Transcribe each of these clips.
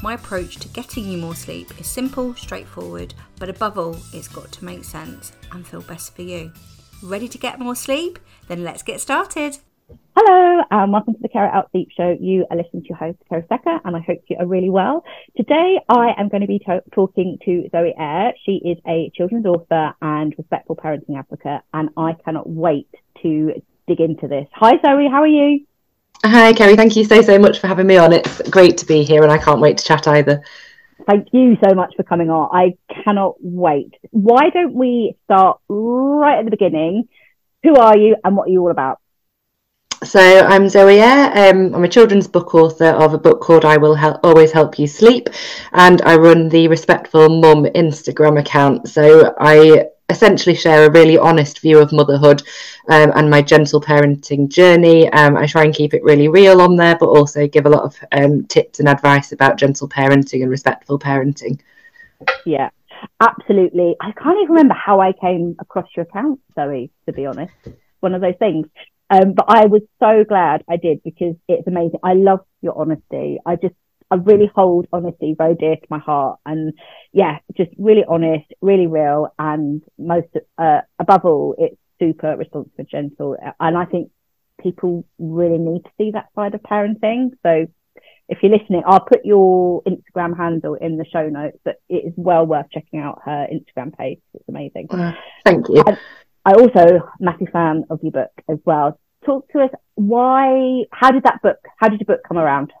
My approach to getting you more sleep is simple, straightforward, but above all, it's got to make sense and feel best for you. Ready to get more sleep? Then let's get started. Hello, and welcome to the Care It Out Sleep Show. You are listening to your host, Kerry Secker, and I hope you are really well. Today, I am going to be to- talking to Zoe Ayre. She is a children's author and respectful parenting advocate, and I cannot wait to dig into this. Hi, Zoe, how are you? Hi, Kerry. Thank you so, so much for having me on. It's great to be here, and I can't wait to chat either. Thank you so much for coming on. I cannot wait. Why don't we start right at the beginning? Who are you and what are you all about? So I'm Zoe Ayre. Um, I'm a children's book author of a book called I Will Hel- Always Help You Sleep, and I run the Respectful Mum Instagram account. So I essentially share a really honest view of motherhood um, and my gentle parenting journey. Um, I try and keep it really real on there, but also give a lot of um, tips and advice about gentle parenting and respectful parenting. Yeah, absolutely. I can't even remember how I came across your account, Zoe, to be honest. One of those things. Um, but I was so glad I did because it's amazing. I love your honesty. I just, I really hold honesty very dear to my heart. And yeah, just really honest, really real. And most, uh, above all, it's super responsive and gentle. And I think people really need to see that side of parenting. So if you're listening, I'll put your Instagram handle in the show notes, but it is well worth checking out her Instagram page. It's amazing. Uh, thank you. And, I also massive fan of your book as well. Talk to us why how did that book how did your book come around?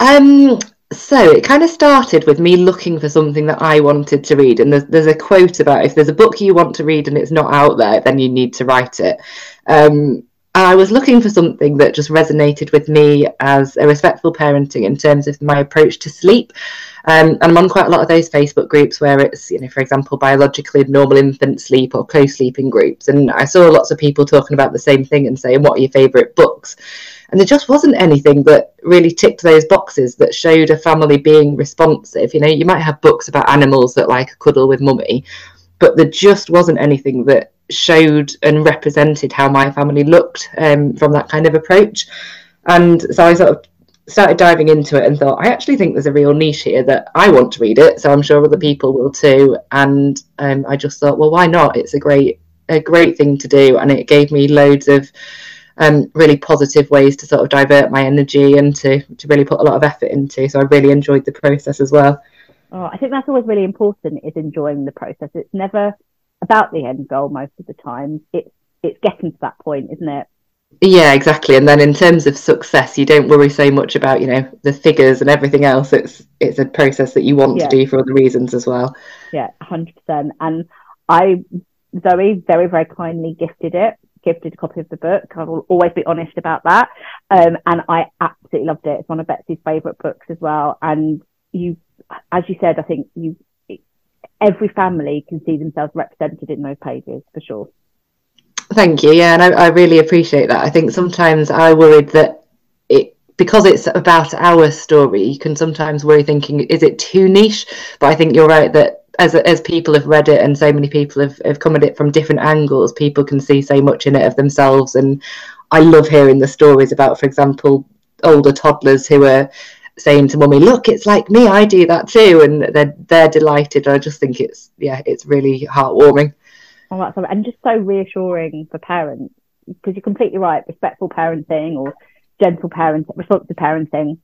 Um so it kind of started with me looking for something that I wanted to read. And there's, there's a quote about if there's a book you want to read and it's not out there, then you need to write it. Um, and I was looking for something that just resonated with me as a respectful parenting in terms of my approach to sleep. Um, and I'm on quite a lot of those Facebook groups where it's, you know, for example, biologically normal infant sleep or co sleeping groups. And I saw lots of people talking about the same thing and saying, What are your favourite books? And there just wasn't anything that really ticked those boxes that showed a family being responsive. You know, you might have books about animals that like a cuddle with mummy, but there just wasn't anything that showed and represented how my family looked um, from that kind of approach. And so I sort of started diving into it and thought, I actually think there's a real niche here that I want to read it. So I'm sure other people will too. And um, I just thought, well, why not? It's a great, a great thing to do. And it gave me loads of um, really positive ways to sort of divert my energy and to, to really put a lot of effort into. So I really enjoyed the process as well. Oh, I think that's always really important is enjoying the process. It's never about the end goal most of the time. It's it's getting to that point, isn't it? Yeah, exactly. And then in terms of success, you don't worry so much about, you know, the figures and everything else. It's it's a process that you want yeah. to do for other reasons as well. Yeah, hundred percent. And I Zoe very, very kindly gifted it, gifted a copy of the book. I will always be honest about that. Um, and I absolutely loved it. It's one of Betsy's favourite books as well. And you as you said, I think you every family can see themselves represented in those pages for sure. Thank you. Yeah, and I, I really appreciate that. I think sometimes I worried that it because it's about our story, you can sometimes worry thinking, is it too niche? But I think you're right that as as people have read it and so many people have, have come at it from different angles, people can see so much in it of themselves. And I love hearing the stories about, for example, older toddlers who are saying to mummy, "Look, it's like me. I do that too," and they're they're delighted. I just think it's yeah, it's really heartwarming. And just so reassuring for parents because you're completely right. Respectful parenting or gentle parenting, responsive parenting,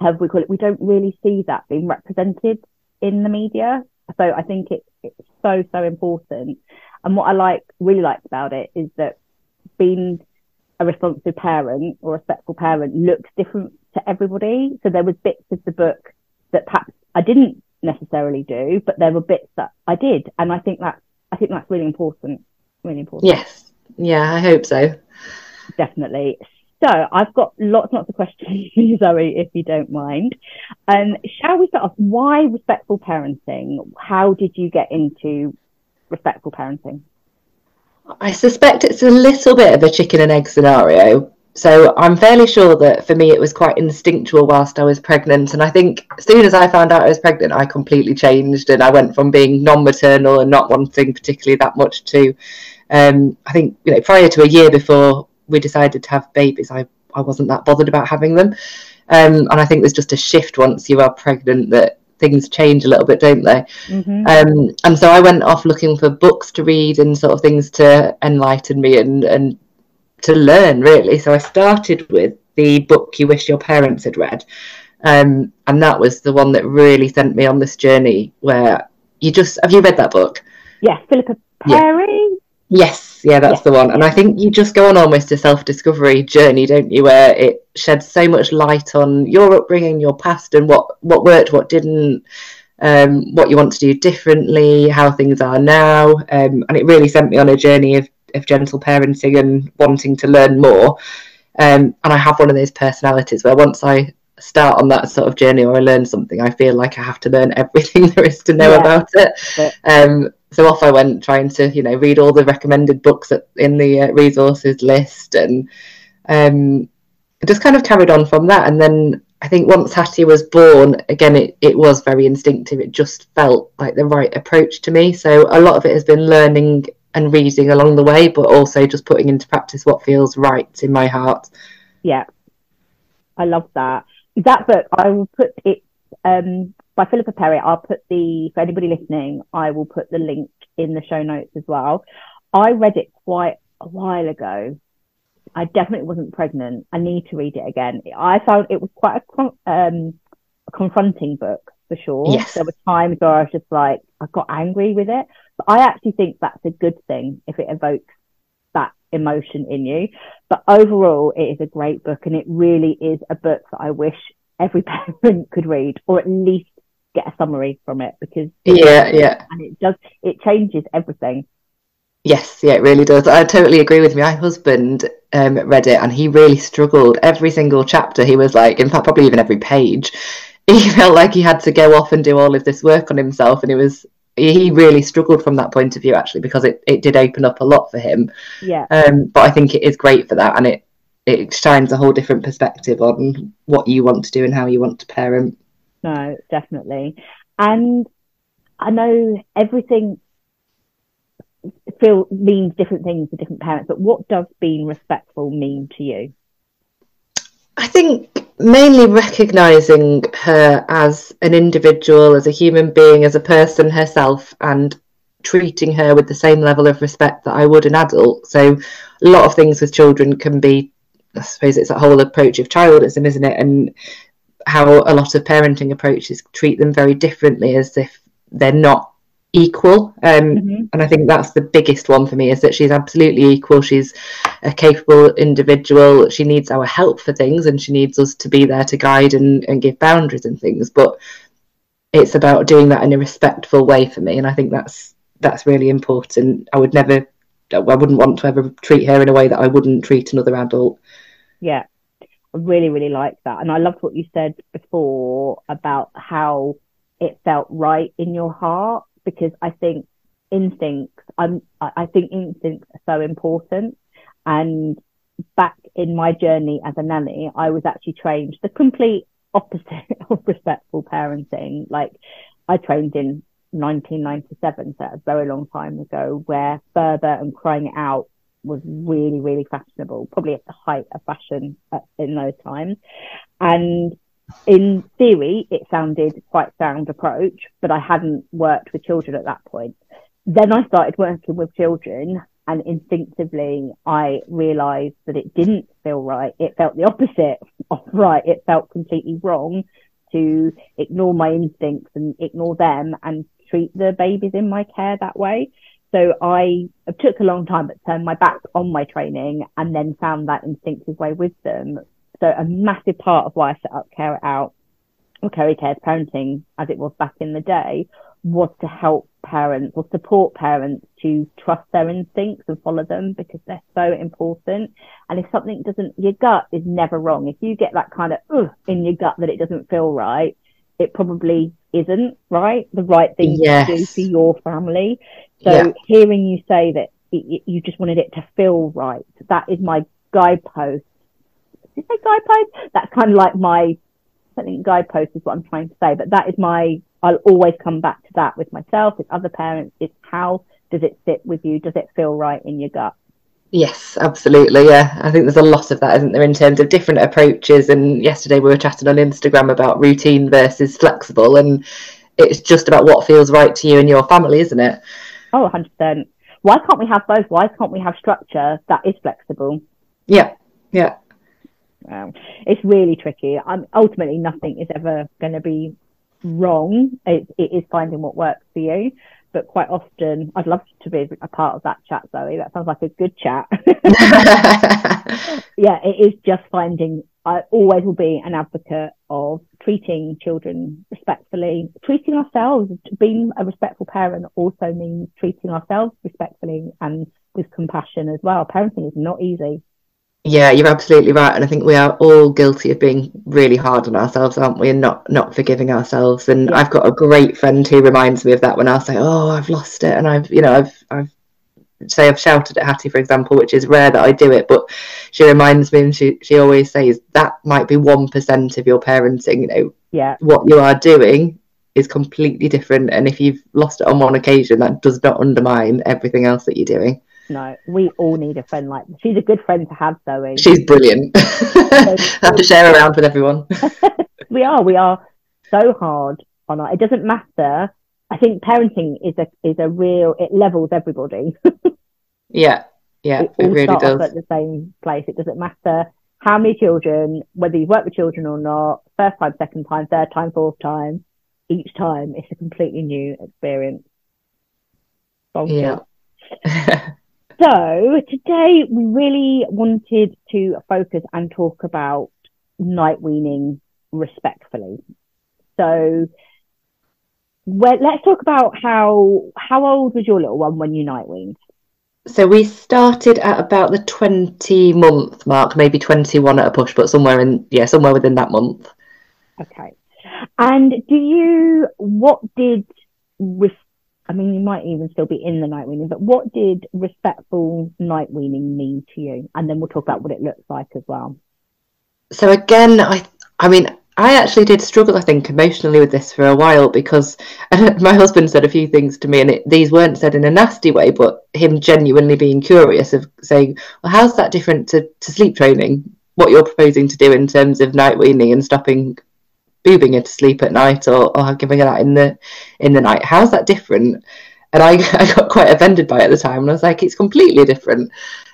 have we call it? We don't really see that being represented in the media. So I think it, it's so so important. And what I like really liked about it is that being a responsive parent or a respectful parent looks different to everybody. So there was bits of the book that perhaps I didn't necessarily do, but there were bits that I did, and I think that's I think that's really important. Really important. Yes. Yeah, I hope so. Definitely. So I've got lots and lots of questions for you, Zoe, if you don't mind. Um, shall we start off? Why respectful parenting? How did you get into respectful parenting? I suspect it's a little bit of a chicken and egg scenario. So I'm fairly sure that for me it was quite instinctual whilst I was pregnant. And I think as soon as I found out I was pregnant, I completely changed and I went from being non-maternal and not wanting particularly that much to um, I think you know prior to a year before we decided to have babies, I, I wasn't that bothered about having them. Um, and I think there's just a shift once you are pregnant that things change a little bit, don't they? Mm-hmm. Um, and so I went off looking for books to read and sort of things to enlighten me and, and to learn, really. So I started with the book You Wish Your Parents Had Read. Um, and that was the one that really sent me on this journey where you just have you read that book? Yeah, Philippa Perry. Yeah. Yes, yeah, that's the one. And I think you just go on almost a self discovery journey, don't you, where it sheds so much light on your upbringing, your past, and what, what worked, what didn't, um, what you want to do differently, how things are now. Um, and it really sent me on a journey of, of gentle parenting and wanting to learn more. Um, and I have one of those personalities where once I start on that sort of journey or I learn something, I feel like I have to learn everything there is to know yeah. about it. Um, so off I went trying to you know read all the recommended books in the uh, resources list and um, just kind of carried on from that and then I think once Hattie was born again it, it was very instinctive it just felt like the right approach to me so a lot of it has been learning and reading along the way but also just putting into practice what feels right in my heart yeah I love that that book I will put it um by Philippa Perry. I'll put the, for anybody listening, I will put the link in the show notes as well. I read it quite a while ago. I definitely wasn't pregnant. I need to read it again. I found it was quite a, um, a confronting book for sure. Yes. There were times where I was just like, I got angry with it. I actually think that's a good thing if it evokes that emotion in you. But overall, it is a great book and it really is a book that I wish every parent could read or at least get a summary from it because yeah, yeah, and it does it changes everything. Yes, yeah, it really does. I totally agree with My husband um, read it and he really struggled. Every single chapter, he was like, in fact, probably even every page, he felt like he had to go off and do all of this work on himself. And it was, he really struggled from that point of view, actually, because it, it did open up a lot for him. Yeah. Um, but I think it is great for that. And it, it shines a whole different perspective on what you want to do and how you want to parent. No, definitely. And I know everything feel means different things to different parents, but what does being respectful mean to you? I think mainly recognizing her as an individual, as a human being, as a person herself, and treating her with the same level of respect that I would an adult. So, a lot of things with children can be, I suppose, it's a whole approach of childism, isn't it? And how a lot of parenting approaches treat them very differently as if they're not equal um, mm-hmm. and i think that's the biggest one for me is that she's absolutely equal she's a capable individual she needs our help for things and she needs us to be there to guide and, and give boundaries and things but it's about doing that in a respectful way for me and i think that's that's really important i would never i wouldn't want to ever treat her in a way that i wouldn't treat another adult yeah I really, really like that. And I loved what you said before about how it felt right in your heart because I think instincts, I'm, I think instincts are so important. And back in my journey as a nanny, I was actually trained the complete opposite of respectful parenting. Like I trained in 1997, so a very long time ago, where Ferber and crying out was really, really fashionable, probably at the height of fashion uh, in those times. And in theory, it sounded quite sound approach, but I hadn't worked with children at that point. Then I started working with children and instinctively I realized that it didn't feel right. It felt the opposite of right. It felt completely wrong to ignore my instincts and ignore them and treat the babies in my care that way. So I took a long time, but turned my back on my training and then found that instinctive way with them. So a massive part of why I set up Care It Out or Kerry Cares Parenting as it was back in the day was to help parents or support parents to trust their instincts and follow them because they're so important. And if something doesn't, your gut is never wrong. If you get that kind of Ugh, in your gut that it doesn't feel right, it probably isn't right, the right thing yes. to do for your family. So yeah. hearing you say that it, you just wanted it to feel right, that is my guidepost. Did I say guidepost? That's kind of like my, I think guidepost is what I'm trying to say, but that is my I'll always come back to that with myself, with other parents. It's how does it sit with you? Does it feel right in your gut? Yes, absolutely. Yeah, I think there's a lot of that, isn't there, in terms of different approaches. And yesterday we were chatting on Instagram about routine versus flexible, and it's just about what feels right to you and your family, isn't it? Oh, 100%. Why can't we have both? Why can't we have structure that is flexible? Yeah, yeah. Um, it's really tricky. Ultimately, nothing is ever going to be wrong. It, it is finding what works for you. But quite often, I'd love to be a part of that chat, Zoe. That sounds like a good chat. yeah, it is just finding. I always will be an advocate of treating children respectfully, treating ourselves. Being a respectful parent also means treating ourselves respectfully and with compassion as well. Parenting is not easy. Yeah, you're absolutely right, and I think we are all guilty of being really hard on ourselves, aren't we? And not not forgiving ourselves. And yeah. I've got a great friend who reminds me of that when I say, "Oh, I've lost it," and I've, you know, I've I've say I've shouted at Hattie, for example, which is rare that I do it, but she reminds me, and she she always says that might be one percent of your parenting. You know, yeah, what you are doing is completely different, and if you've lost it on one occasion, that does not undermine everything else that you're doing. No, we all need a friend like she's a good friend to have, Zoe. She's brilliant. I have to share around with everyone. we are, we are so hard on it. It doesn't matter. I think parenting is a is a real it levels everybody. yeah, yeah, it, it really does. at the same place. It doesn't matter how many children, whether you've worked with children or not, first time, second time, third time, fourth time, each time it's a completely new experience. Yeah. So today we really wanted to focus and talk about night weaning respectfully. So well, let's talk about how how old was your little one when you night weaned? So we started at about the 20 month mark, maybe 21 at a push, but somewhere in yeah, somewhere within that month. Okay. And do you what did with I mean, you might even still be in the night weaning, but what did respectful night weaning mean to you? And then we'll talk about what it looks like as well. So again, I, I mean, I actually did struggle, I think, emotionally with this for a while because my husband said a few things to me, and it, these weren't said in a nasty way, but him genuinely being curious of saying, "Well, how's that different to, to sleep training? What you're proposing to do in terms of night weaning and stopping boobing her to sleep at night or, or giving her that in the in the night. How's that different? And I, I got quite offended by it at the time, and I was like, it's completely different.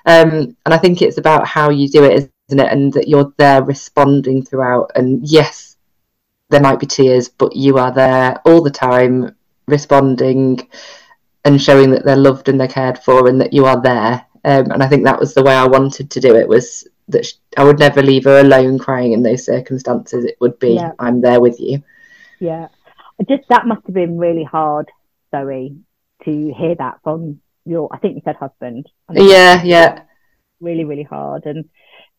Um, and I think it's about how you do it, isn't it? And that you're there responding throughout. And yes, there might be tears, but you are there all the time, responding and showing that they're loved and they're cared for, and that you are there. Um, and I think that was the way I wanted to do it was that I would never leave her alone crying in those circumstances. It would be, yeah. I'm there with you. Yeah. Just that must have been really hard, Zoe, to hear that from your, I think you said husband. Yeah, yeah. Really, really hard. And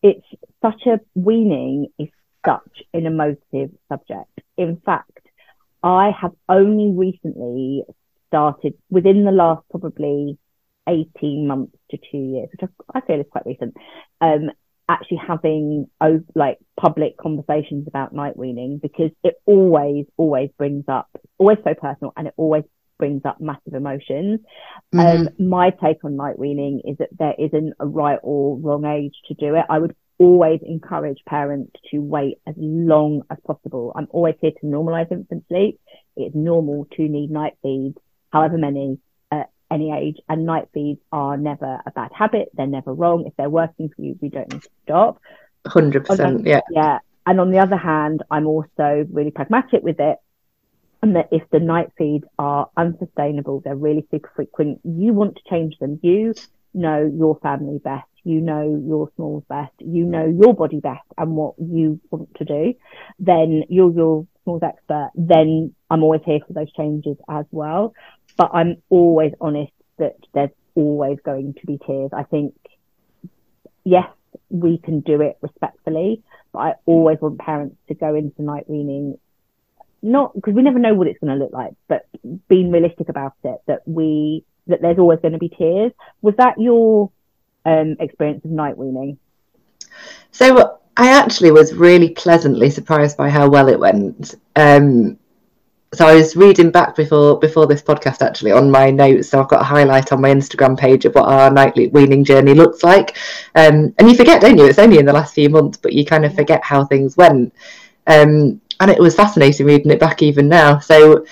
it's such a weaning is such an emotive subject. In fact, I have only recently started within the last probably 18 months to two years, which I, feel is quite recent, um, actually having like public conversations about night weaning because it always, always brings up, always so personal and it always brings up massive emotions. Mm-hmm. Um, my take on night weaning is that there isn't a right or wrong age to do it. I would always encourage parents to wait as long as possible. I'm always here to normalize infant sleep. It's normal to need night feeds, however many any age and night feeds are never a bad habit. They're never wrong. If they're working for you, we don't need to stop. 100%. yeah. Yeah. And on the other hand, I'm also really pragmatic with it. And that if the night feeds are unsustainable, they're really super frequent, you want to change them. You know your family best. You know your smalls best. You know your body best and what you want to do. Then you're your smalls expert. Then I'm always here for those changes as well. But I'm always honest that there's always going to be tears. I think, yes, we can do it respectfully, but I always want parents to go into night weaning, not because we never know what it's going to look like, but being realistic about it, that we, that there's always going to be tears. Was that your um, experience of night weaning? So I actually was really pleasantly surprised by how well it went. Um, so I was reading back before before this podcast actually on my notes. So I've got a highlight on my Instagram page of what our nightly weaning journey looks like. Um, and you forget, don't you? It's only in the last few months, but you kind of forget how things went. Um, and it was fascinating reading it back even now. So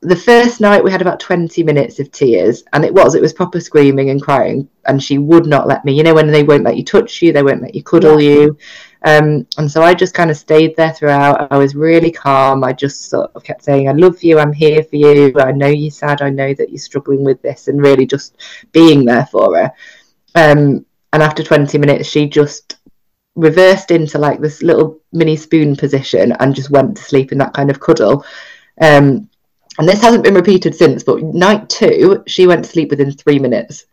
the first night we had about 20 minutes of tears and it was it was proper screaming and crying and she would not let me you know when they won't let you touch you they won't let you cuddle yeah. you um, and so i just kind of stayed there throughout. I was really calm. I just sort of kept saying i love you. I'm here for you. I know you're sad. I know that you're struggling with this and really just being there for her. Um, and after 20 minutes she just reversed into like this little mini spoon position and just went to sleep in that kind of cuddle. Um, and this hasn't been repeated since, but night two, she went to sleep within three minutes.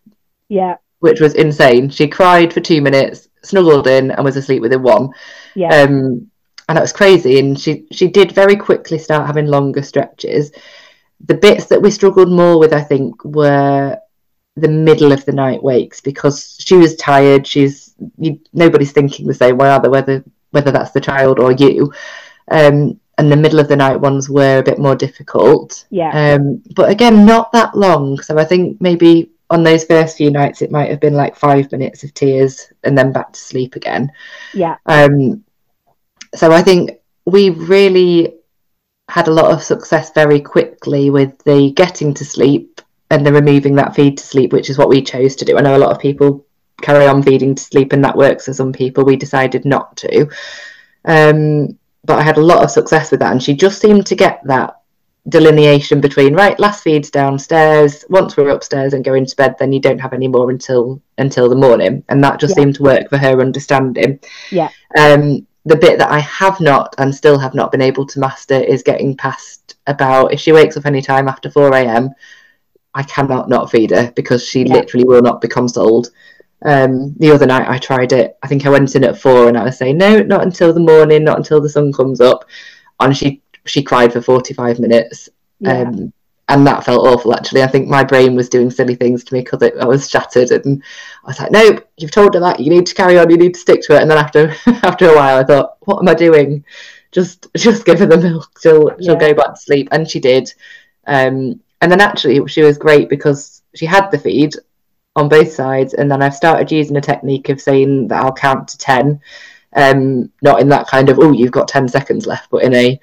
Yeah. Which was insane. She cried for two minutes, snuggled in, and was asleep within one. Yeah. Um, and that was crazy. And she she did very quickly start having longer stretches. The bits that we struggled more with, I think, were the middle of the night wakes because she was tired. She's you, nobody's thinking the same way, either whether whether that's the child or you. Um, and the middle of the night ones were a bit more difficult. Yeah. Um, but again, not that long. So I think maybe on those first few nights it might have been like five minutes of tears and then back to sleep again. Yeah. Um, so I think we really had a lot of success very quickly with the getting to sleep and the removing that feed to sleep, which is what we chose to do. I know a lot of people carry on feeding to sleep and that works for some people. We decided not to. Um, but I had a lot of success with that. And she just seemed to get that delineation between right last feeds downstairs once we're upstairs and going to bed then you don't have any more until until the morning and that just yeah. seemed to work for her understanding yeah um the bit that i have not and still have not been able to master is getting past about if she wakes up any time after 4 a.m i cannot not feed her because she yeah. literally will not be consoled um, the other night I tried it. I think I went in at four and I was saying, no, not until the morning, not until the sun comes up. And she she cried for 45 minutes. Yeah. Um, and that felt awful actually. I think my brain was doing silly things to me because I was shattered and I was like, nope, you've told her that, you need to carry on, you need to stick to it. And then after after a while I thought, what am I doing? Just just give her the milk, she'll yeah. she'll go back to sleep. And she did. Um, and then actually she was great because she had the feed on both sides. And then I've started using a technique of saying that I'll count to 10, um, not in that kind of, oh, you've got 10 seconds left, but in a,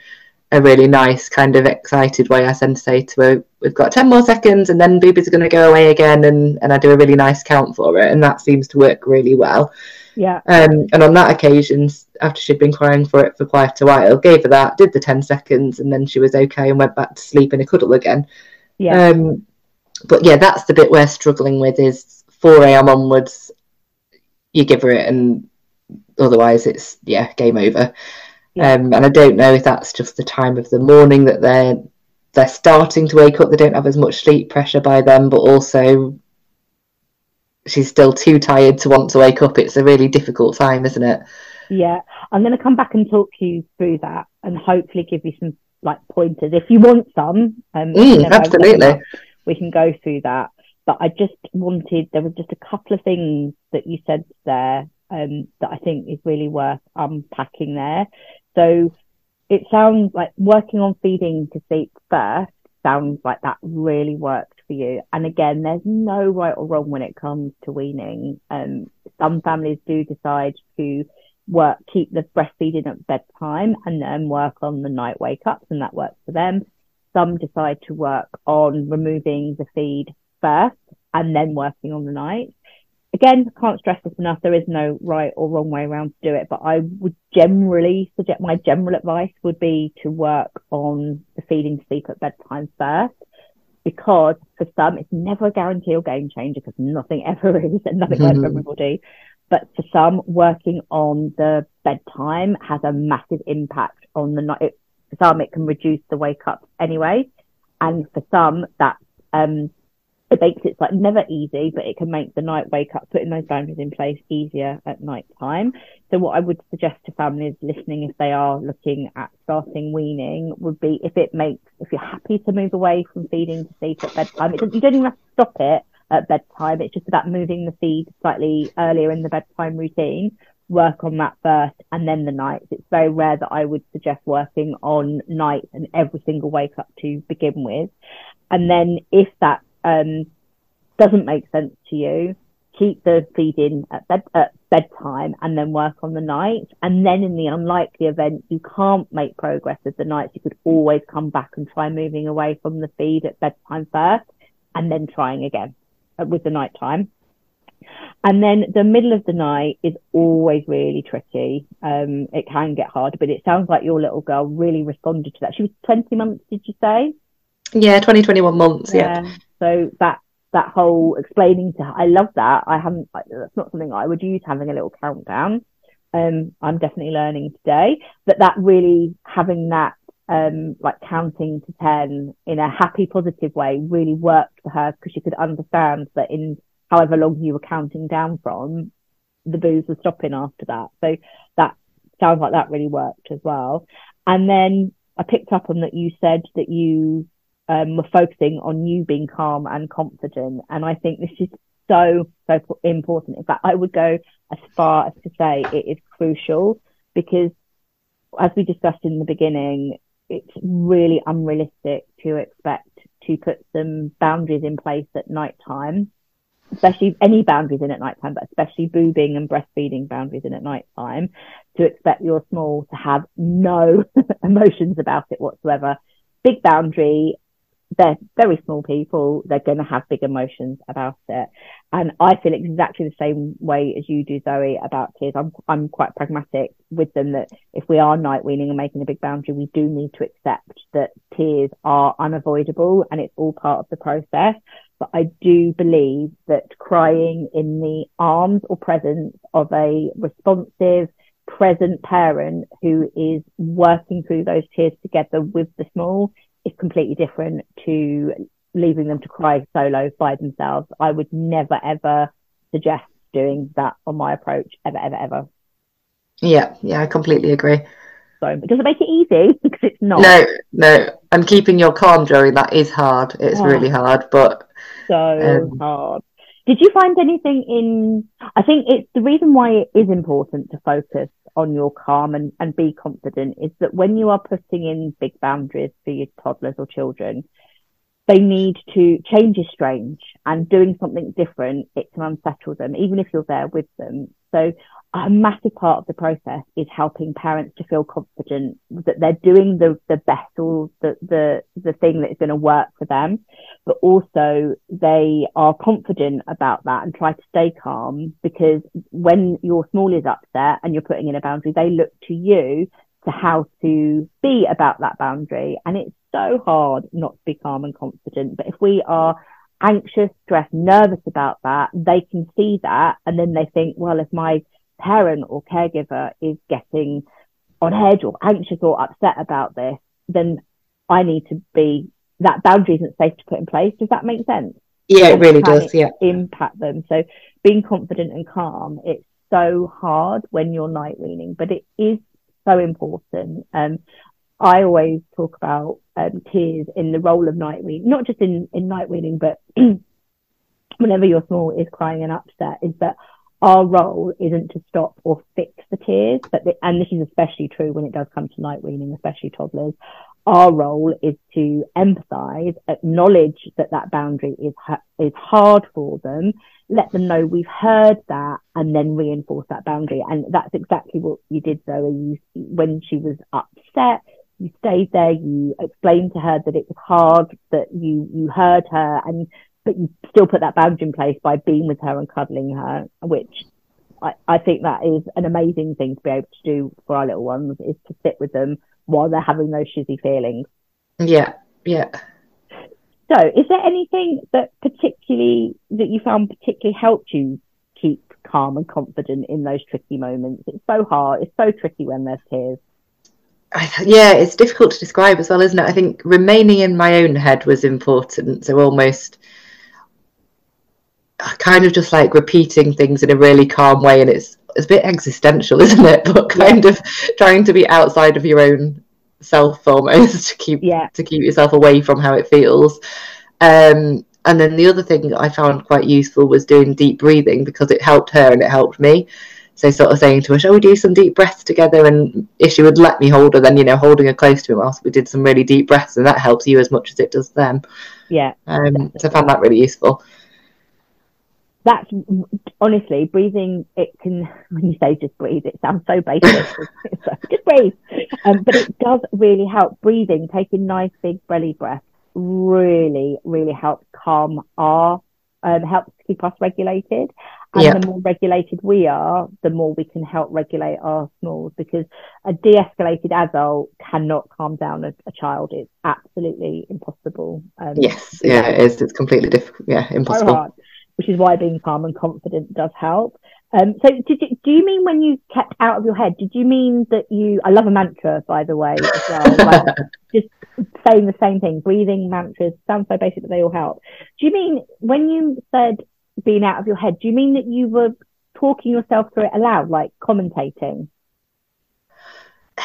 a really nice kind of excited way. I tend to say to her, we've got 10 more seconds and then boobies are going to go away again. And, and I do a really nice count for it. And that seems to work really well. Yeah. Um, and on that occasion, after she'd been crying for it for quite a while, gave her that, did the 10 seconds, and then she was okay and went back to sleep in a cuddle again. Yeah. Um, but yeah, that's the bit we're struggling with is 4 a.m. onwards. You give her it, and otherwise it's yeah, game over. Yeah. Um, and I don't know if that's just the time of the morning that they're they're starting to wake up. They don't have as much sleep pressure by them, but also she's still too tired to want to wake up. It's a really difficult time, isn't it? Yeah, I'm going to come back and talk you through that, and hopefully give you some like pointers if you want some. Um, mm, absolutely we can go through that. But I just wanted, there were just a couple of things that you said there um, that I think is really worth unpacking there. So it sounds like working on feeding to sleep first sounds like that really worked for you. And again, there's no right or wrong when it comes to weaning. Um, some families do decide to work, keep the breastfeeding at bedtime and then work on the night wake ups and that works for them. Some decide to work on removing the feed first and then working on the night. Again, can't stress this enough. There is no right or wrong way around to do it, but I would generally suggest my general advice would be to work on the feeding sleep at bedtime first because for some it's never a guarantee or game changer because nothing ever is and nothing works for everybody. But for some, working on the bedtime has a massive impact on the night. For some, it can reduce the wake up anyway. And for some, that's Um, it makes it like never easy, but it can make the night wake up, putting those boundaries in place easier at night time. So what I would suggest to families listening, if they are looking at starting weaning, would be if it makes, if you're happy to move away from feeding to sleep at bedtime, it, you don't even have to stop it at bedtime. It's just about moving the feed slightly earlier in the bedtime routine. Work on that first and then the nights. It's very rare that I would suggest working on nights and every single wake up to begin with. And then if that um, doesn't make sense to you, keep the feeding at, bed, at bedtime and then work on the night. And then in the unlikely event you can't make progress with the nights, you could always come back and try moving away from the feed at bedtime first and then trying again uh, with the night time. And then the middle of the night is always really tricky. Um, it can get hard, but it sounds like your little girl really responded to that. She was 20 months, did you say? Yeah, 20, 21 months. Yeah. yeah. So that that whole explaining to her, I love that. I haven't, that's not something I would use having a little countdown. Um, I'm definitely learning today, but that really having that, um, like counting to 10 in a happy, positive way really worked for her because she could understand that in however long you were counting down from, the booze was stopping after that. So that sounds like that really worked as well. And then I picked up on that you said that you um, were focusing on you being calm and confident. And I think this is so, so important. In fact, I would go as far as to say it is crucial because as we discussed in the beginning, it's really unrealistic to expect to put some boundaries in place at night time, especially any boundaries in at night time, but especially boobing and breastfeeding boundaries in at night time, to expect your small to have no emotions about it whatsoever. Big boundary they're very small people. They're going to have big emotions about it. And I feel exactly the same way as you do, Zoe, about tears. I'm, I'm quite pragmatic with them that if we are night weaning and making a big boundary, we do need to accept that tears are unavoidable and it's all part of the process. But I do believe that crying in the arms or presence of a responsive, present parent who is working through those tears together with the small is completely different to leaving them to cry solo by themselves. I would never ever suggest doing that on my approach ever, ever, ever. Yeah, yeah, I completely agree. So does it make it easy? because it's not. No, no. And keeping your calm during that is hard. It's oh, really hard, but so um, hard. Did you find anything in? I think it's the reason why it is important to focus on your calm and, and be confident is that when you are putting in big boundaries for your toddlers or children, they need to change is strange and doing something different, it can unsettle them, even if you're there with them. So a massive part of the process is helping parents to feel confident that they're doing the, the best or the, the, the thing that is going to work for them, but also they are confident about that and try to stay calm because when your small is upset and you're putting in a boundary, they look to you to how to be about that boundary. And it's so hard not to be calm and confident. But if we are anxious, stressed, nervous about that, they can see that and then they think, well, if my parent or caregiver is getting on edge or anxious or upset about this, then I need to be that boundary isn't safe to put in place. Does that make sense? Yeah, it really does. Yeah. Impact them. So being confident and calm, it's so hard when you're night weaning, but it is so important. Um, I always talk about um, tears in the role of night weaning, not just in, in night weaning, but whenever your small is crying and upset, is that our role isn't to stop or fix the tears, but the, and this is especially true when it does come to night weaning, especially toddlers. Our role is to empathise, acknowledge that that boundary is is hard for them, let them know we've heard that, and then reinforce that boundary. And that's exactly what you did, Zoe. You, when she was upset, you stayed there, you explained to her that it was hard, that you you heard her, and but you still put that boundary in place by being with her and cuddling her, which I, I think that is an amazing thing to be able to do for our little ones is to sit with them while they're having those shizzy feelings. Yeah, yeah. So, is there anything that particularly that you found particularly helped you keep calm and confident in those tricky moments? It's so hard. It's so tricky when there's tears. Yeah, it's difficult to describe as well, isn't it? I think remaining in my own head was important. So almost kind of just like repeating things in a really calm way, and it's it's a bit existential, isn't it? But kind yeah. of trying to be outside of your own self almost to keep yeah. to keep yourself away from how it feels. Um, and then the other thing I found quite useful was doing deep breathing because it helped her and it helped me. So sort of saying to her, shall we do some deep breaths together? And if she would let me hold her, then, you know, holding her close to me whilst we did some really deep breaths and that helps you as much as it does them. Yeah. Um, so I found that really useful. That's honestly breathing. It can, when you say just breathe, it sounds so basic. just breathe. Um, but it does really help. Breathing, taking nice big belly breaths really, really helps calm our, um, helps keep us regulated. And yep. the more regulated we are, the more we can help regulate our snores because a de escalated adult cannot calm down a, a child. It's absolutely impossible. Um, yes, yeah, it is. It's completely difficult. Yeah, impossible. Hard, which is why being calm and confident does help. Um, so did you, do you mean when you kept out of your head, did you mean that you, I love a mantra, by the way, as well, like just saying the same thing, breathing mantras, sounds so basic, but they all help. Do you mean when you said being out of your head, do you mean that you were talking yourself through it aloud, like commentating?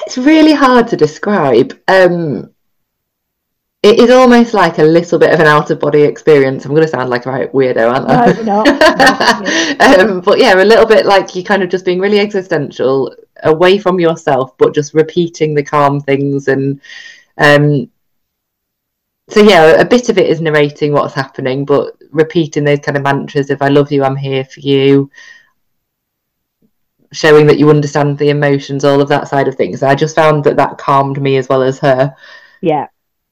It's really hard to describe. Um, it is almost like a little bit of an out of body experience. I'm going to sound like a right weirdo, aren't I? No, not. um, but yeah, a little bit like you kind of just being really existential, away from yourself, but just repeating the calm things. And um, so, yeah, a bit of it is narrating what's happening, but repeating those kind of mantras of "I love you, I'm here for you." Showing that you understand the emotions, all of that side of things. I just found that that calmed me as well as her. Yeah,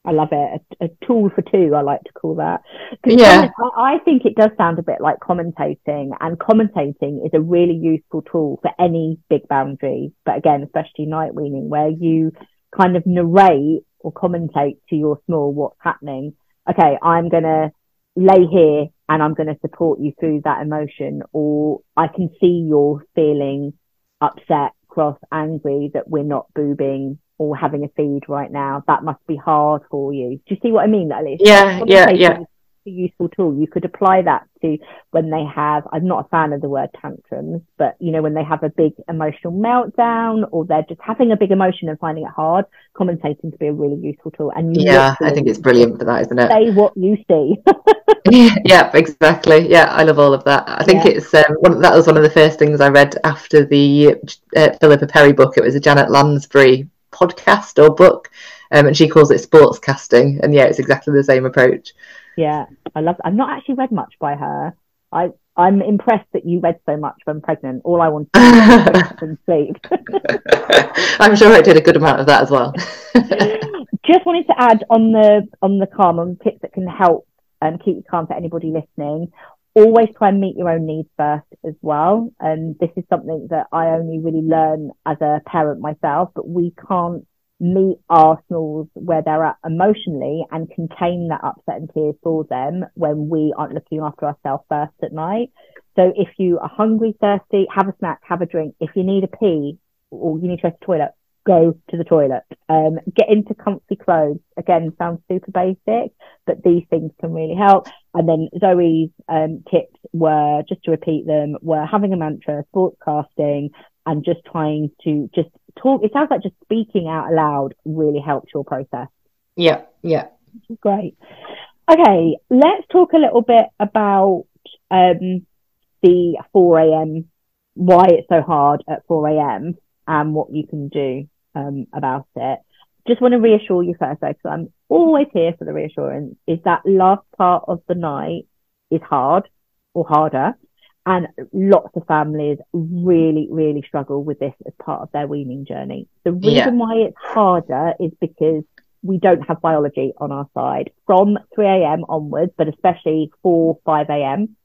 I love it. A, a, tool for two, I like to call that. Yeah. I think it does sound a bit like commentating, and commentating is a really useful tool for any big boundary, but again, especially night weaning, where you kind of narrate or commentate to your small what's happening. Okay, I'm going to lay here and I'm going to support you through that emotion, or I can see you're feeling upset, cross, angry that we're not boobing or having a feed right now. That must be hard for you. Do you see what I mean, Alice? Yeah, yeah, yeah. A useful tool. You could apply that to when they have. I'm not a fan of the word tantrums, but you know when they have a big emotional meltdown or they're just having a big emotion and finding it hard. Commentating to be a really useful tool. And yeah, I think it's brilliant for that, isn't it? Say what you see. yeah, exactly. Yeah, I love all of that. I think yeah. it's um, one, that was one of the first things I read after the uh, Philippa Perry book. It was a Janet Lansbury podcast or book, um, and she calls it sports casting. And yeah, it's exactly the same approach. Yeah, I love. I've not actually read much by her. I I'm impressed that you read so much when pregnant. All I wanted to do was sleep. I'm sure I did a good amount of that as well. Just wanted to add on the on the calm on tips that can help and keep you calm for anybody listening always try and meet your own needs first as well. And this is something that I only really learn as a parent myself, but we can't meet snores where they're at emotionally and contain that upset and tears for them when we aren't looking after ourselves first at night. So if you are hungry, thirsty, have a snack, have a drink. If you need a pee or you need to go to the toilet, go to the toilet. Um, get into comfy clothes. Again, sounds super basic, but these things can really help. And then Zoe's um, tips were, just to repeat them, were having a mantra, sportscasting, and just trying to just talk. It sounds like just speaking out loud really helps your process. Yeah, yeah. Great. Okay, let's talk a little bit about um, the 4 a.m. Why it's so hard at 4 a.m. and what you can do um, about it. Just want to reassure you first, though, because I'm always here for the reassurance, is that last part of the night is hard or harder. And lots of families really, really struggle with this as part of their weaning journey. The reason yeah. why it's harder is because we don't have biology on our side from 3 a.m. onwards, but especially 4, 5 a.m.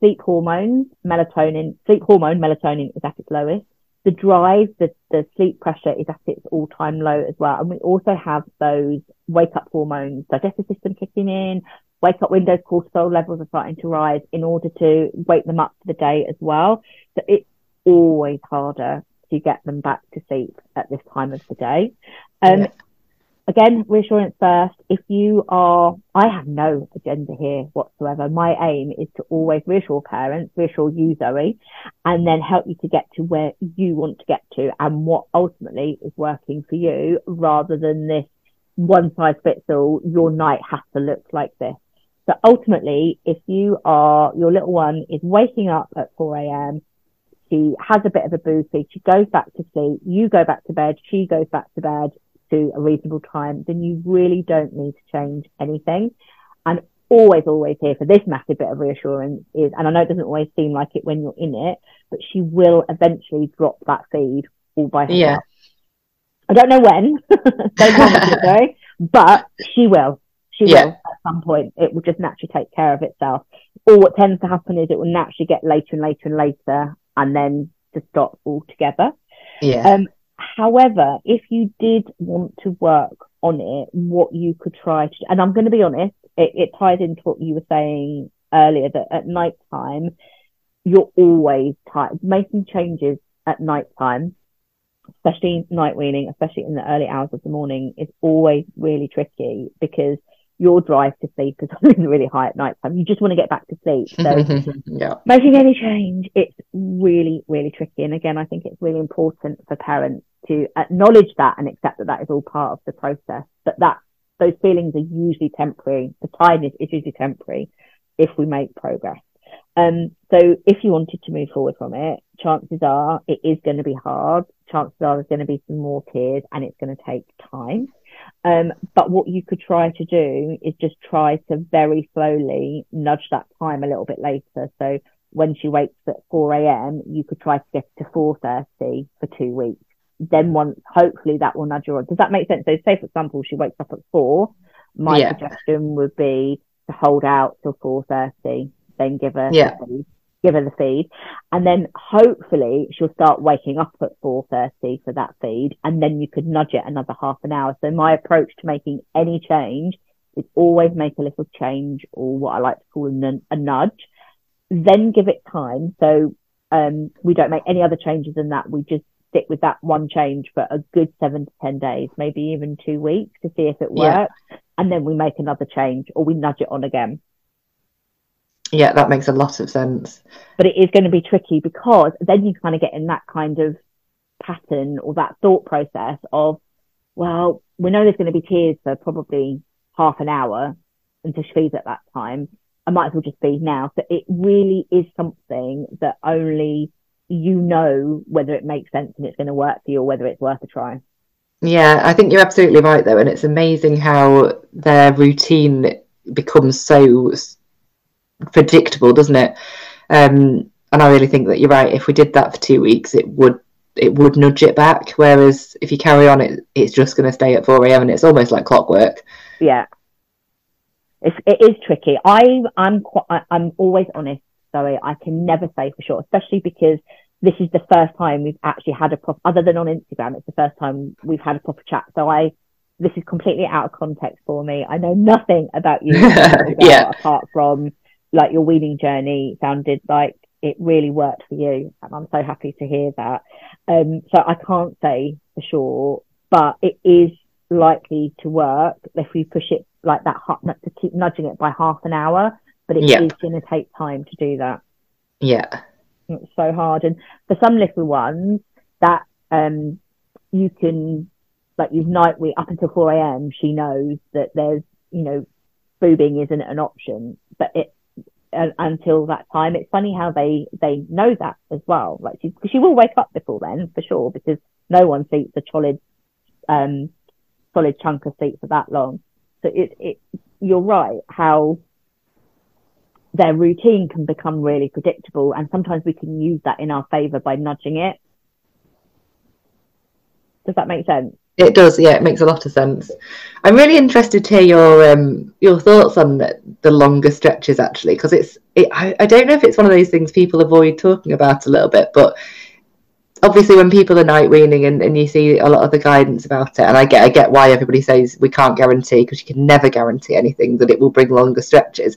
Sleep hormones, melatonin, sleep hormone melatonin is at its lowest the drive, the, the sleep pressure is at its all time low as well. And we also have those wake up hormones, digestive system kicking in, wake up windows, cortisol levels are starting to rise in order to wake them up for the day as well. So it's always harder to get them back to sleep at this time of the day. Um, Yeah. Again, reassurance first. If you are, I have no agenda here whatsoever. My aim is to always reassure parents, reassure you, Zoe, and then help you to get to where you want to get to and what ultimately is working for you rather than this one size fits all, your night has to look like this. So ultimately, if you are, your little one is waking up at 4 a.m., she has a bit of a booze feed, she goes back to sleep, you go back to bed, she goes back to bed to a reasonable time, then you really don't need to change anything. And always, always here for this massive bit of reassurance is, and I know it doesn't always seem like it when you're in it, but she will eventually drop that feed all by herself. Yeah. I don't know when, don't though, but she will. She Yeah. will at some point. It will just naturally take care of itself. Or what tends to happen is it will naturally get later and later and later and then to stop altogether. Yeah. Um, however, if you did want to work on it, what you could try to, and I'm going to be honest, it, it ties into what you were saying earlier that at night time, you're always tired. Making changes at night time, especially night weaning, especially in the early hours of the morning, is always really tricky because your drive to sleep is always really high at night time. You just want to get back to sleep. So yeah. making any change, it's really, really tricky. And again, I think it's really important for parents to acknowledge that and accept that that is all part of the process. But that those feelings are usually temporary. The tiredness is usually temporary if we make progress. Um, so if you wanted to move forward from it, chances are it is going to be hard. Chances are there's going to be some more tears and it's going to take time. Um, but what you could try to do is just try to very slowly nudge that time a little bit later. So when she wakes at 4 a.m., you could try to get to 4.30 for two weeks. Then once, hopefully that will nudge her on. Does that make sense? So say, for example, she wakes up at four. My Yeah. suggestion would be to hold out till 4.30, then give her Yeah. Give her the feed. And then hopefully she'll start waking up at 4.30 for that feed. And then you could nudge it another half an hour. So my approach to making any change is always make a little change or what I like to call a, a nudge, then give it time. So um, we don't make any other changes than that. We just stick with that one change for a good seven to 10 days, maybe even two weeks to see if it Yeah. works. And then we make another change or we nudge it on again. Yeah, that makes a lot of sense. But it is going to be tricky because then you kind of get in that kind of pattern or that thought process of, well, we know there's going to be tears for probably half an hour until she feeds at that time. I might as well just feed now. So it really is something that only you know whether it makes sense and it's going to work for you or whether it's worth a try. Yeah, I think you're absolutely right though, and it's amazing how their routine becomes so predictable, doesn't it? Um, and I really think that you're right. If we did that for two weeks, it would it would nudge it back. Whereas if you carry on, it it's just going to stay at 4 a.m. and it's almost like clockwork. Yeah. It's, it is tricky. I, I'm quite, I'm always honest. Sorry, I can never say for sure, especially because this is the first time we've actually had a proper, other than on Instagram, it's the first time we've had a proper chat. So I, this is completely out of context for me. I know nothing about you Yeah. apart from like your weaning journey sounded like it really worked for you. And I'm so happy to hear that. Um, so I can't say for sure, but it is likely to work if we push it like that to keep nudging it by half an hour. But it is Yep. going to take time to do that. Yeah, It's so hard. And for some little ones that um you can like you've night week up until four AM, she knows that there's, you know, boobing isn't an option. But it uh, until that time, it's funny how they they know that as well. Like she, she will wake up before then for sure because no one sleeps a solid um solid chunk of sleep for that long. So it it you're right how their routine can become really predictable and sometimes we can use that in our favor by nudging it. Does that make sense? It does. Yeah, it makes a lot of sense. I'm really interested to hear your um your thoughts on the, the longer stretches actually, because it's it, I, I don't know if it's one of those things people avoid talking about a little bit, but obviously when people are night weaning and, and you see a lot of the guidance about it and I get I get why everybody says we can't guarantee because you can never guarantee anything that it will bring longer stretches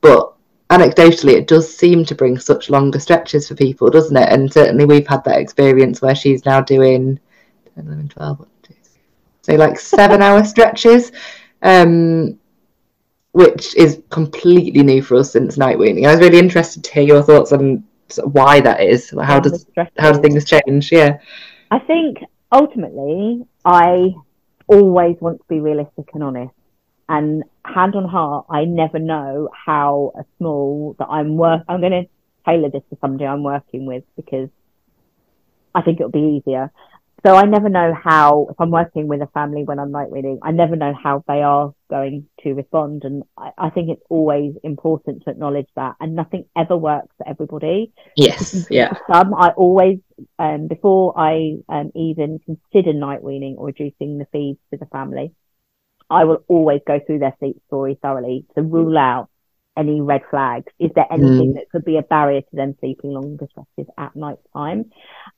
but anecdotally, it does seem to bring such longer stretches for people, doesn't it? And certainly we've had that experience where she's now doing 11, 12, so like seven hour stretches, um, which is completely new for us since night weaning. I was really interested to hear your thoughts on sort of why that is. How does how do things change? Yeah, I think ultimately I always want to be realistic and honest. And hand on heart, I never know how a small that I'm work. I'm going to tailor this to somebody I'm working with because I think it'll be easier. So I never know how, if I'm working with a family when I'm night reading, I never know how they are going to respond. And I, I, think it's always important to acknowledge that. And nothing ever works for everybody. Yes. Yeah. For some, I always, um, before I um, even consider night weaning or reducing the feeds to the family, I will always go through their sleep story thoroughly to rule out any red flags? Is there anything mm. that could be a barrier to them sleeping longer stretches at night time?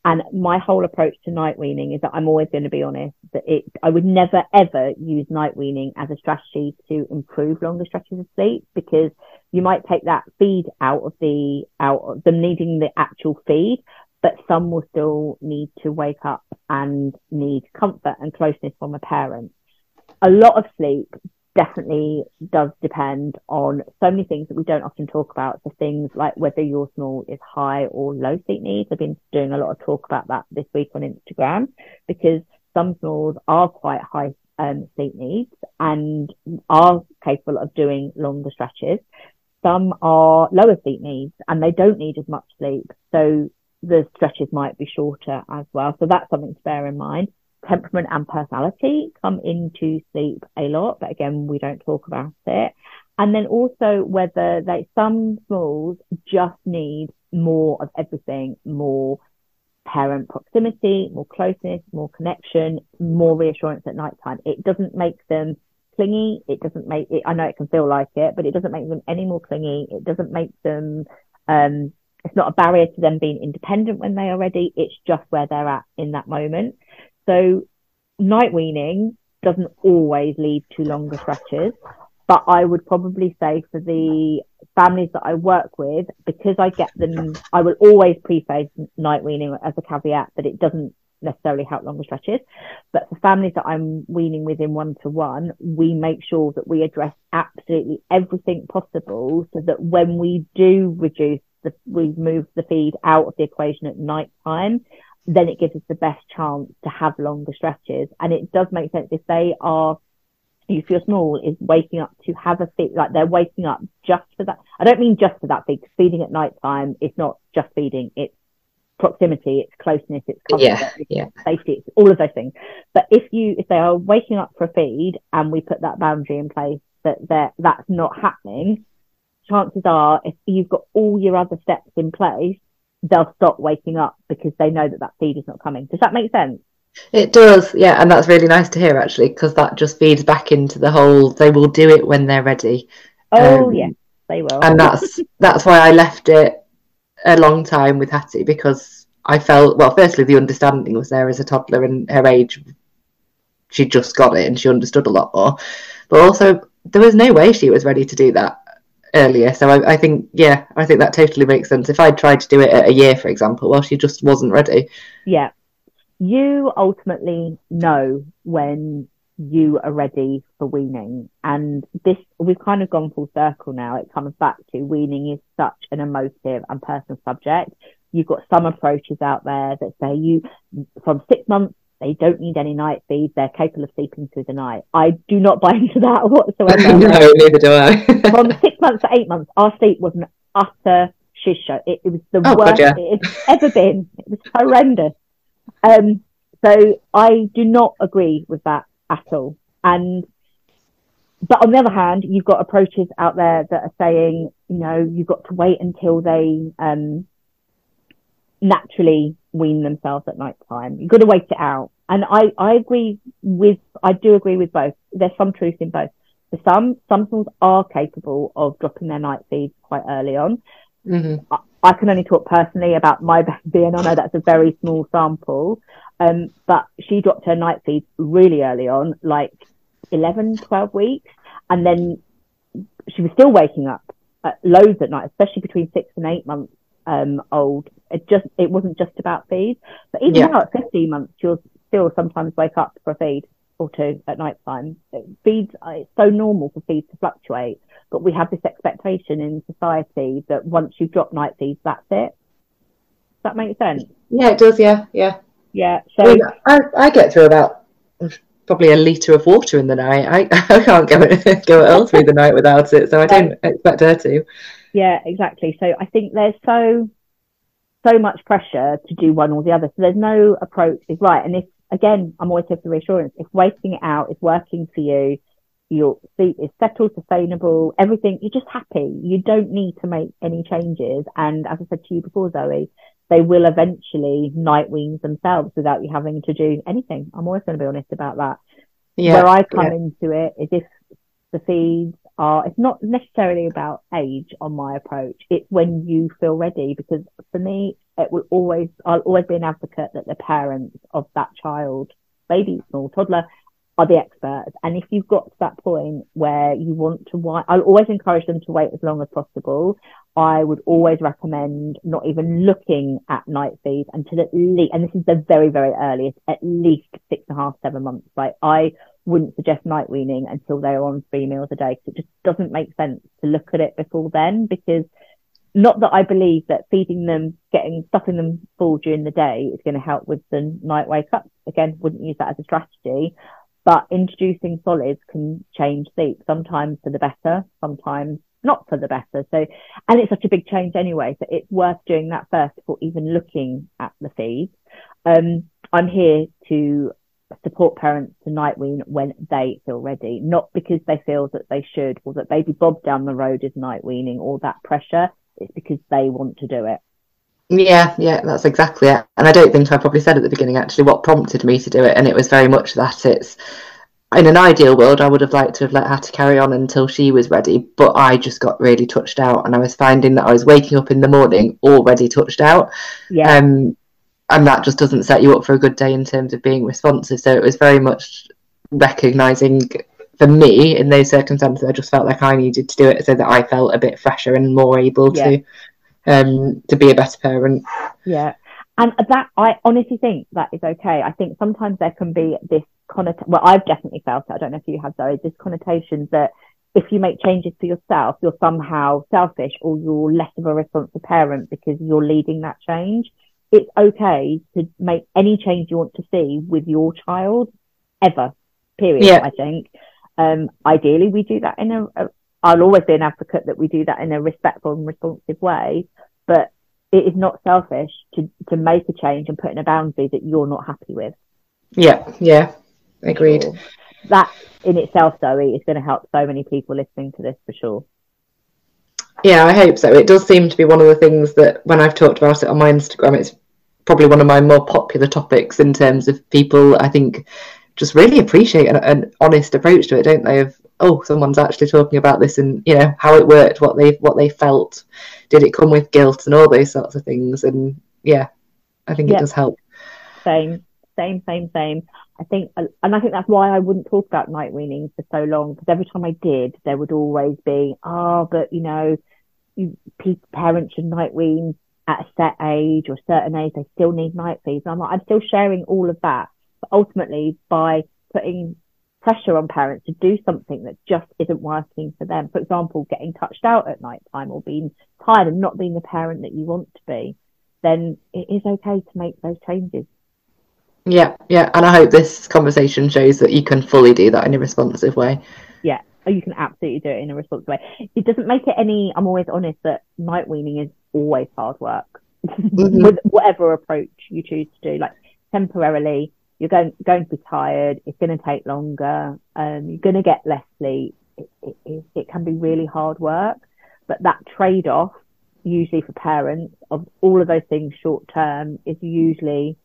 And my whole approach to night weaning is that I'm always going to be honest that it, I would never ever use night weaning as a strategy to improve longer stretches of sleep because you might take that feed out of the, out of them needing the actual feed, but some will still need to wake up and need comfort and closeness from a parent. A lot of sleep definitely does depend on so many things that we don't often talk about. So things like whether your small is high or low seat needs. I've been doing a lot of talk about that this week on Instagram because some smalls are quite high um, sleep needs and are capable of doing longer stretches. Some are lower seat needs and they don't need as much sleep. So the stretches might be shorter as well. So that's something to bear in mind temperament and personality come into sleep a lot, but again, we don't talk about it. And then also whether they, some smalls just need more of everything, more parent proximity, more closeness, more connection, more reassurance at night time. It doesn't make them clingy. It doesn't make it, I know it can feel like it, but it doesn't make them any more clingy. It doesn't make them, um, it's not a barrier to them being independent when they are ready. It's just where they're at in that moment. So night weaning doesn't always lead to longer stretches, but I would probably say for the families that I work with, because I get them, I will always preface night weaning as a caveat that it doesn't necessarily help longer stretches. But for families that I'm weaning with in one to one, we make sure that we address absolutely everything possible so that when we do reduce the, we move the feed out of the equation at night time, then it gives us the best chance to have longer stretches. And it does make sense if they are, if your small is waking up to have a feed, like they're waking up just for that. I don't mean just for that feed, because feeding at night time is not just feeding, it's proximity, it's closeness, it's comfort, yeah, it's yeah. safety, it's all of those things. But if you, if they are waking up for a feed and we put that boundary in place that that that's not happening, chances are if you've got all your other steps in place, they'll stop waking up because they know that that feed is not coming. Does that make sense? It does, yeah, and that's really nice to hear actually, because that just feeds back into the whole. They will do it when they're ready. Oh um, yeah, they will. And that's that's why I left it a long time with Hattie because I felt well. Firstly, the understanding was there as a toddler, and her age, she just got it and she understood a lot more. But also, there was no way she was ready to do that earlier. So I, I, think, yeah, I think that totally makes sense. If I'd tried to do it at a year, for example, well, she just wasn't ready. Yeah. You ultimately know when you are ready for weaning. And this, we've kind of gone full circle now. It comes back to weaning is such an emotive and personal subject. You've got some approaches out there that say you, from six months they don't need any night feeds. They're capable of sleeping through the night. I do not buy into that whatsoever. no, neither do I. From six months to eight months, our sleep was an utter shiz show. It, it was the oh, worst yeah. it's ever been. It was horrendous. Um, so I do not agree with that at all. And but on the other hand, you've got approaches out there that are saying, you know, you've got to wait until they um, naturally wean themselves at night time. You've got to wait it out. And I, I agree with, I do agree with both. There's some truth in both. For some, some schools are capable of dropping their night feeds quite early on. Mm-hmm. I, I, can only talk personally about my baby, and I know that's a very small sample. Um, but she dropped her night feeds really early on, like 11, 12 weeks. And then she was still waking up at loads at night, especially between six and eight months um, old. It just it wasn't just about feed, but even Yeah. now at 15 months, you'll still sometimes wake up for a feed or two at night time. Feeds uh, it's so normal for feeds to fluctuate, but we have this expectation in society that once you drop night feeds, that's it. Does that make sense? Yeah, it does. Yeah, yeah. Yeah. I, So mean, I, I get through about probably a litre of water in the night. I, I can't go go at all through the night without it, so I don't expect her to. Yeah, exactly. So I think there's so so much pressure to do one or the other. So there's no approach is right. And if again, I'm always here for reassurance. If waiting it out is working for you, your sleep is settled, sustainable, everything, you're just happy. You don't need to make any changes. And as I said to you before, Zoe, they will eventually night weans themselves without you having to do anything. I'm always going to be honest about that Yeah, where I come yeah. into it is if the feeds are, it's not necessarily about age on my approach. It's when you feel ready because for me, it will always, I'll always be an advocate that the parents of that child, baby, small toddler, are the experts. And if you've got to that point where you want to wait, I'll always encourage them to wait as long as possible. I would always recommend not even looking at night feeds until at least, and this is the very, very earliest, at least six and a half, seven months. Like I wouldn't suggest night weaning until they're on three meals a day because it just doesn't make sense to look at it before then because not that I believe that feeding them, getting stuffing them full during the day is going to help with the night wake up. Again, wouldn't use that as a strategy, but introducing solids can change sleep sometimes for the better, sometimes not for the better. So, and it's such a big change anyway. So it's worth doing that first before even looking at the feed. Um, I'm here to support parents to night wean when they feel ready, not because they feel that they should or that baby Bob down the road is night weaning or that pressure. It's because they want to do it. Yeah, yeah, that's exactly it. And I don't think I probably said at the beginning actually what prompted me to do it, and it was very much that it's in an ideal world I would have liked to have let her to carry on until she was ready, but I just got really touched out, and I was finding that I was waking up in the morning already touched out, Yeah. um, and that just doesn't set you up for a good day in terms of being responsive. So it was very much recognizing for me in those circumstances, I just felt like I needed to do it so that I felt a bit fresher and more able Yeah. to um to be a better parent. Yeah. And that, I honestly think that is okay. I think sometimes there can be this connotation, well, I've definitely felt it. I don't know if you have, Zoe, this connotation that if you make changes for yourself, you're somehow selfish or you're less of a responsible parent because you're leading that change. It's okay to make any change you want to see with your child ever, period, Yeah. I think. Um, ideally, we do that in a, a, I'll always be an advocate that we do that in a respectful and responsive way, but it is not selfish to, to make a change and put in a boundary that you're not happy with. Yeah, yeah, agreed. Sure. That in itself, Zoe, is going to help so many people listening to this for sure. Yeah, I hope so. It does seem to be one of the things that when I've talked about it on my Instagram, it's probably one of my more popular topics in terms of people, I think, just really appreciate an, an honest approach to it, don't they? Of oh, someone's actually talking about this and you know how it worked, what they what they felt, did it come with guilt and all those sorts of things. And yeah, I think Yeah. it does help. Same, same, same, same. I think, uh, and I think that's why I wouldn't talk about night weaning for so long because every time I did, there would always be, oh, but you know, you, parents should night wean at a set age or a certain age, they still need night feeds. And I'm like, I'm still sharing all of that, but ultimately by putting pressure on parents to do something that just isn't working for them. For example, getting touched out at night time or being tired and not being the parent that you want to be, then it is okay to make those changes. Yeah, yeah, and I hope this conversation shows that you can fully do that in a responsive way. Yeah, or you can absolutely do it in a responsible way. It doesn't make it any. I'm always honest that night weaning is always hard work, Mhm. with whatever approach you choose to do. Like temporarily, you're going going to be tired. It's going to take longer. Um, you're going to get less sleep. It, it, it, it can be really hard work, but that trade off, usually for parents, of all of those things short term, is usually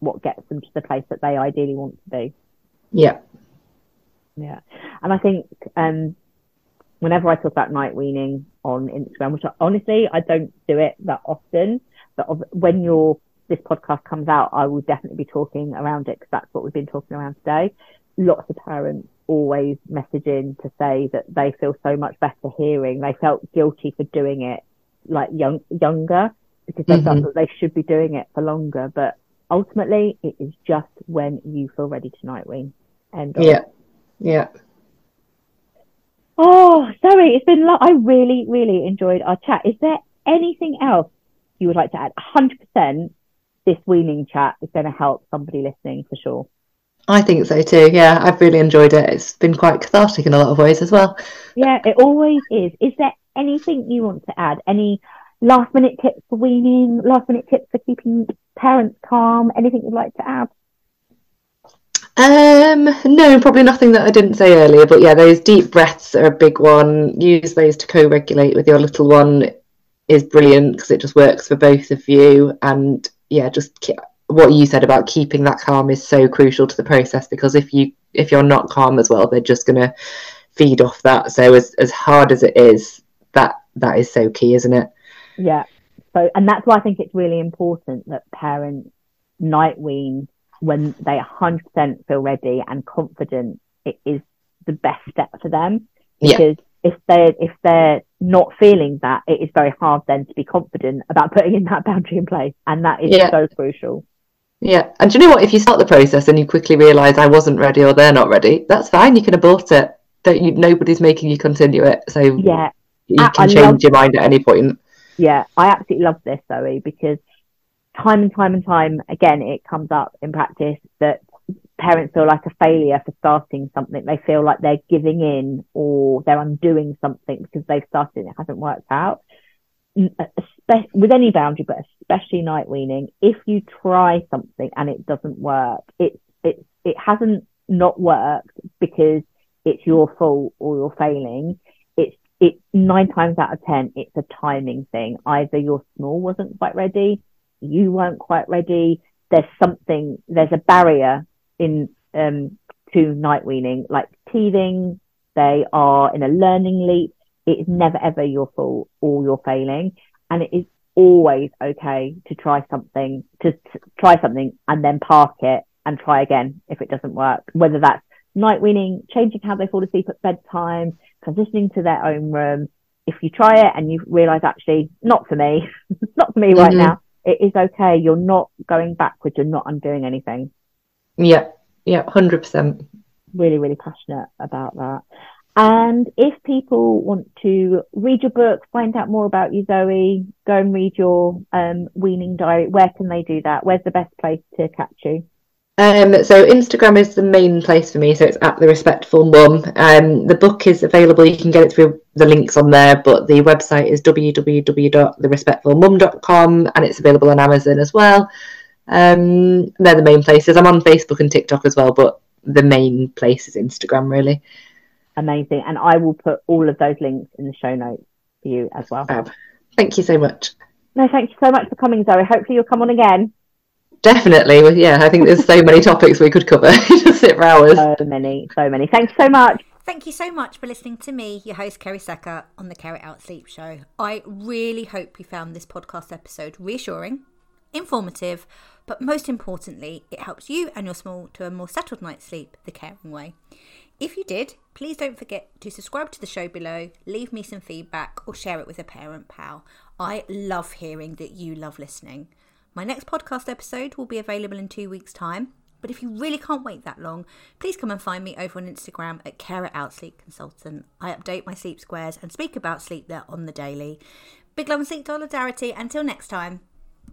what gets them to the place that they ideally want to be. Yeah, Yeah. And I think um, whenever I talk about night weaning on Instagram, which I, honestly I don't do it that often, but of, when your this podcast comes out, I will definitely be talking around it because that's what we've been talking around today. Lots of parents always messaging to say that they feel so much better hearing. They felt guilty for doing it like young, younger because they felt Mhm. that they should be doing it for longer. But ultimately, it is just when you feel ready to night wean. End of. Yeah. Oh, sorry, it's been. Lo- I really, really enjoyed our chat. Is there anything else you would like to add? 100% this weaning chat is going to help somebody listening for sure. I think so too. Yeah, I've really enjoyed it. It's been quite cathartic in a lot of ways as well. Yeah, it always is. Is there anything you want to add? Any last minute tips for weaning? Last minute tips for keeping parents calm? Anything you'd like to add? Um, no, probably nothing that I didn't say earlier, but yeah, those deep breaths are a big one. Use those to co-regulate with your little one is brilliant because it just works for both of you. And yeah, just ke- what you said about keeping that calm is so crucial to the process because if you if you're not calm as well, they're just gonna feed off that. So as as hard as it is, that that is so key, isn't it? Yeah. So, and that's why I think it's really important that parents night wean when they 100% feel ready and confident. It is the best step for them Yeah. because if they're if they're not feeling that, it is very hard then to be confident about putting in that boundary in place, and that is Yeah. so crucial. Yeah, and do you know what? If you start the process and you quickly realise I wasn't ready or they're not ready, that's fine. You can abort it. Don't you? Nobody's making you continue it, so Yeah, you I- can I change love- your mind at any point. yeah, I absolutely love this, Zoe, because time and time and time again, it comes up in practice that parents feel like a failure for starting something. They feel like they're giving in or they're undoing something because they've started and it hasn't worked out. Uh, with any boundary, but especially night weaning, if you try something and it doesn't work, it it it hasn't not worked because it's your fault or you're failing. It's it's nine times out of ten, it's a timing thing. Either your small wasn't quite ready, you weren't quite ready. There's something, there's a barrier in um, to night weaning, like teething. They are in a learning leap. It is never ever your fault or you're failing, and it is always okay to try something, to, try something and then park it and try again if it doesn't work. Whether that's night weaning, changing how they fall asleep at bedtime, transitioning to their own room. If you try it and you realize actually not for me, not for me right Mhm. now, it is okay. You're not going backwards. You're not undoing anything. Yeah, yeah, hundred percent. Really, really passionate about that. And if people want to read your book, find out more about you, Zoe, go and read your um, weaning diary. Where can they do that? Where's the best place to catch you? Um, so Instagram is the main place for me. So it's at the Respectful Mum. Um, the book is available. You can get it through the links on there, but the website is www.therespectfulmum.com, and it's available on Amazon as well. Um, they're the main places. I'm on Facebook and TikTok as well, but the main place is Instagram, really. Amazing. And I will put all of those links in the show notes for you as well. Thank you so much. No, thank you so much for coming, Zoe. Hopefully you'll come on again. Definitely. Yeah, I think there's so many topics we could cover. Just sit for hours. So many, so many. Thanks so much. Thank you so much for listening to me, your host Kerry Secker, on the Carry It Out Sleep Show. I really hope you found this podcast episode reassuring, informative, but most importantly, it helps you and your small to a more settled night's sleep the caring way. If you did, please don't forget to subscribe to the show below, leave me some feedback, or share it with a parent pal. I love hearing that you love listening. My next podcast episode will be available in two weeks' time. But if you really can't wait that long, please come and find me over on Instagram at Care Out Sleep Consultant. I update my sleep squares and speak about sleep there on the daily. Big love and sleep solidarity. Until next time.